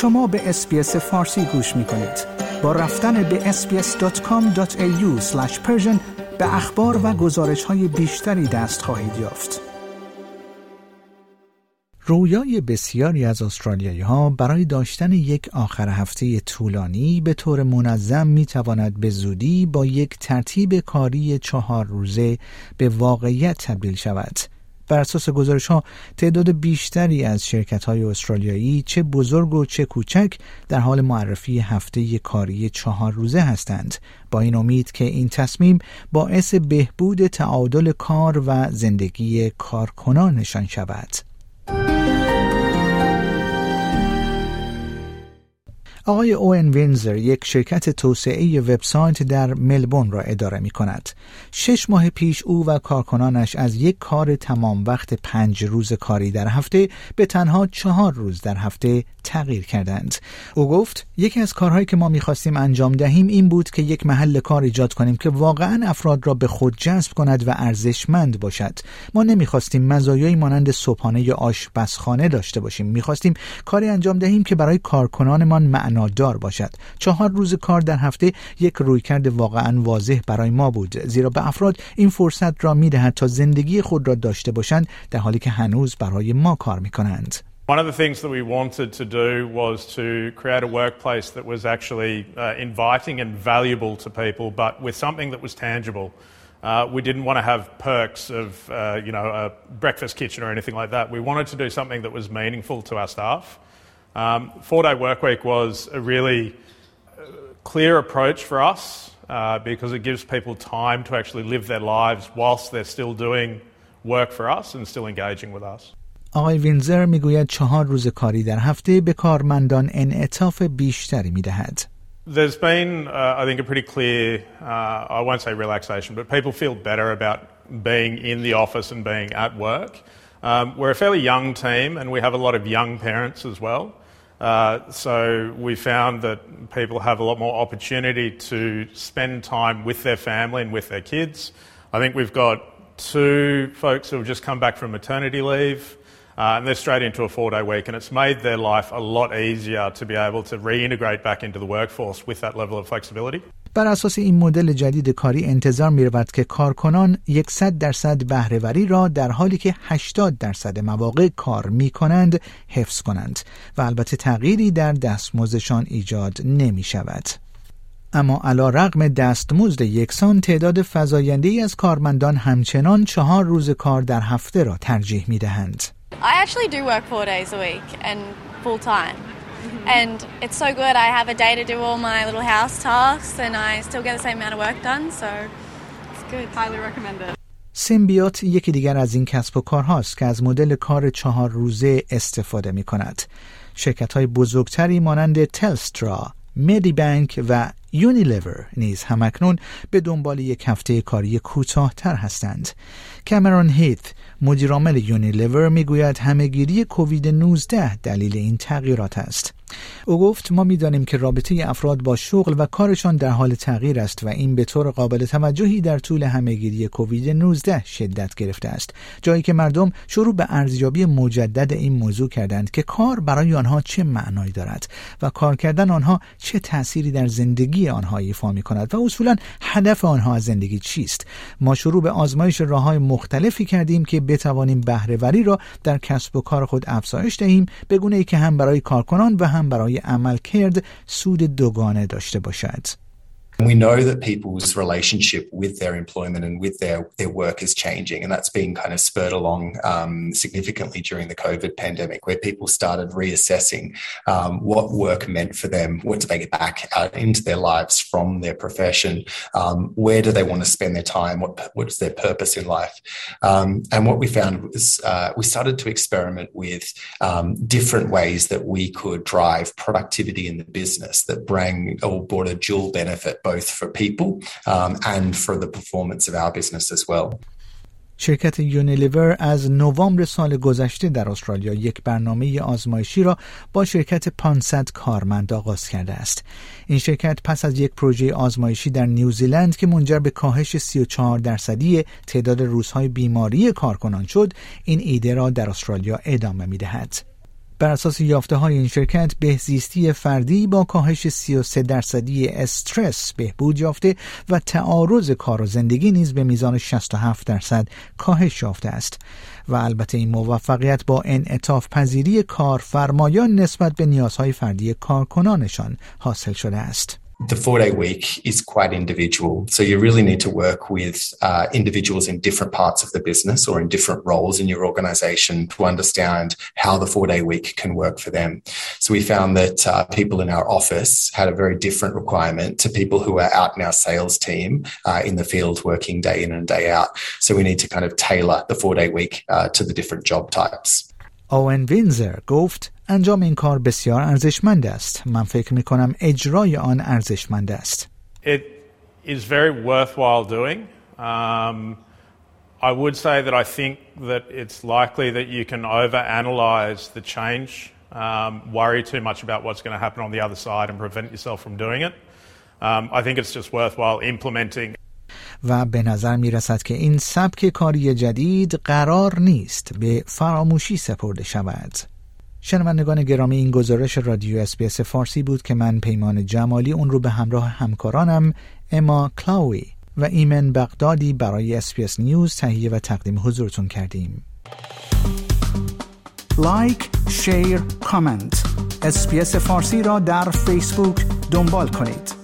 شما به اسپیس فارسی گوش می کنید. با رفتن به sbs.com.au به اخبار و گزارش های بیشتری دست خواهید یافت. رویای بسیاری از استرالیایی ها برای داشتن یک آخر هفته طولانی به طور منظم می تواند به زودی با یک ترتیب کاری چهار روزه به واقعیت تبدیل شود. بر اساس گزارش ها تعداد بیشتری از شرکت های استرالیایی چه بزرگ و چه کوچک در حال معرفی هفته کاری چهار روزه هستند. با این امید که این تصمیم باعث بهبود تعادل کار و زندگی کارکنانشان شود. آقای اوین وینزر یک شرکت توسعه وبسایت در ملبورن را اداره می کند. شش ماه پیش او و کارکنانش از یک کار تمام وقت پنج روز کاری در هفته به تنها چهار روز در هفته تغییر کردند. او گفت یکی از کارهایی که ما می‌خواستیم انجام دهیم این بود که یک محل کار ایجاد کنیم که واقعا افراد را به خود جذب کند و ارزشمند باشد. ما نمی‌خواستیم مزایایی مانند صبحانه یا آشپزخانه داشته باشیم. می‌خواستیم کاری انجام دهیم که برای کارکنانمان معنادار باشد. چهار روز کار در هفته یک رویکرد واقعا واضح برای ما بود زیرا به افراد این فرصت را می‌دهد تا زندگی خود را داشته باشند در حالی که هنوز برای ما کار می‌کنند. One of the things that we wanted to do was to create a workplace that was actually uh, inviting and valuable to people, but with something that was tangible. Uh, we didn't want to have perks of, uh, you know, a breakfast kitchen or anything like that. We wanted to do something that was meaningful to our staff. Um, four day work week was a really uh, clear approach for us uh, because it gives people time to actually live their lives whilst they're still doing work for us and still engaging with us. آقای وینزر میگوید چهار روز کاری در هفته به کارمندان انعطاف بیشتری میدهد. There's been, uh, I think, a pretty clear, uh, I won't say relaxation, but people feel better about being in the office and being at work. Um, we're a fairly young team and we have a lot of young parents as well. Uh, so we found that people have a lot more opportunity to spend time with their family and with their kids. I think we've got two folks who have just come back from maternity leave. Uh, and they're straight into a four day week, and it's made their life a lot easier to be able to reintegrate back into the workforce with that level of flexibility. بر اساس این مدل جدید کاری انتظار می رود که کارکنان 100 درصد بهرهوری را در حالی که 80 درصد مواقع کار می کنند حفظ کنند و البته تغییری در دستمزدشان ایجاد نمی شود. اما علا رقم دستمزد یکسان تعداد فزاینده ای از کارمندان همچنان چهار روز کار در هفته را ترجیح می دهند. I actually do work four days a week and full time. Mm-hmm. And it's so good. I have a day to do all my little house tasks and I still get the same amount of work done. So it's good. Highly recommend it. سیمبیوت یکی دیگر از این کسب و کار هاست که از مدل کار چهار روزه استفاده می کند. شرکت های بزرگتری مانند تلسترا، مدی بانک و یونیلیور نیز همکنون به دنبال یک هفته کاری کوتاهتر هستند. کامرون هیت مدیرعامل یونیلیور می‌گوید همهگیری کووید 19 دلیل این تغییرات است. او گفت ما می‌دانیم که رابطه افراد با شغل و کارشان در حال تغییر است و این به طور قابل توجهی در طول همهگیری کووید 19 شدت گرفته است جایی که مردم شروع به ارزیابی مجدد این موضوع کردند که کار برای آنها چه معنایی دارد و کار کردن آنها چه تأثیری در زندگی آنها ایفا می کند و اصولا هدف آنها از زندگی چیست ما شروع به آزمایش راه های مختلفی کردیم که بتوانیم بهرهوری را در کسب و کار خود افزایش دهیم به گونه ای که هم برای کارکنان و هم برای عمل کرد سود دوگانه داشته باشد. We know that people's relationship with their employment and with their, their work is changing, and that's been kind of spurred along um, significantly during the COVID pandemic, where people started reassessing um, what work meant for them, what do they get back out into their lives from their profession, um, where do they want to spend their time, what what is their purpose in life, um, and what we found was uh, we started to experiment with um, different ways that we could drive productivity in the business that bring or brought a dual benefit both for people um, and for the performance of our business as well. شرکت یونیلیور از نوامبر سال گذشته در استرالیا یک برنامه آزمایشی را با شرکت 500 کارمند آغاز کرده است. این شرکت پس از یک پروژه آزمایشی در نیوزیلند که منجر به کاهش 34 درصدی تعداد روزهای بیماری کارکنان شد، این ایده را در استرالیا ادامه می دهد. بر اساس یافته های این شرکت بهزیستی فردی با کاهش 33 درصدی استرس بهبود یافته و تعارض کار و زندگی نیز به میزان 67 درصد کاهش یافته است و البته این موفقیت با انعطاف پذیری کارفرمایان نسبت به نیازهای فردی کارکنانشان حاصل شده است. The four day week is quite individual. So you really need to work with uh, individuals in different parts of the business or in different roles in your organization to understand how the four day week can work for them. So we found that uh, people in our office had a very different requirement to people who are out in our sales team uh, in the field working day in and day out. So we need to kind of tailor the four day week uh, to the different job types. Owen Windsor گفت انجام این کار بسیار ارزشمند است. من فکر می کنم اجرای آن ارزشمند است. It is very worthwhile doing. Um, I would say that I think that it's likely that you can overanalyze the change, um, worry too much about what's going to happen on the other side and prevent yourself from doing it. Um, I think it's just worthwhile implementing و به نظر می رسد که این سبک کاری جدید قرار نیست به فراموشی سپرده شود. شنوندگان گرامی این گزارش رادیو SBS فارسی بود که من پیمان جمالی اون رو به همراه همکارانم اما کلاوی و ایمن بغدادی برای SBS News تهیه و تقدیم حضورتون کردیم. like، share، comment. SBS فارسی را در فیسبوک دنبال کنید.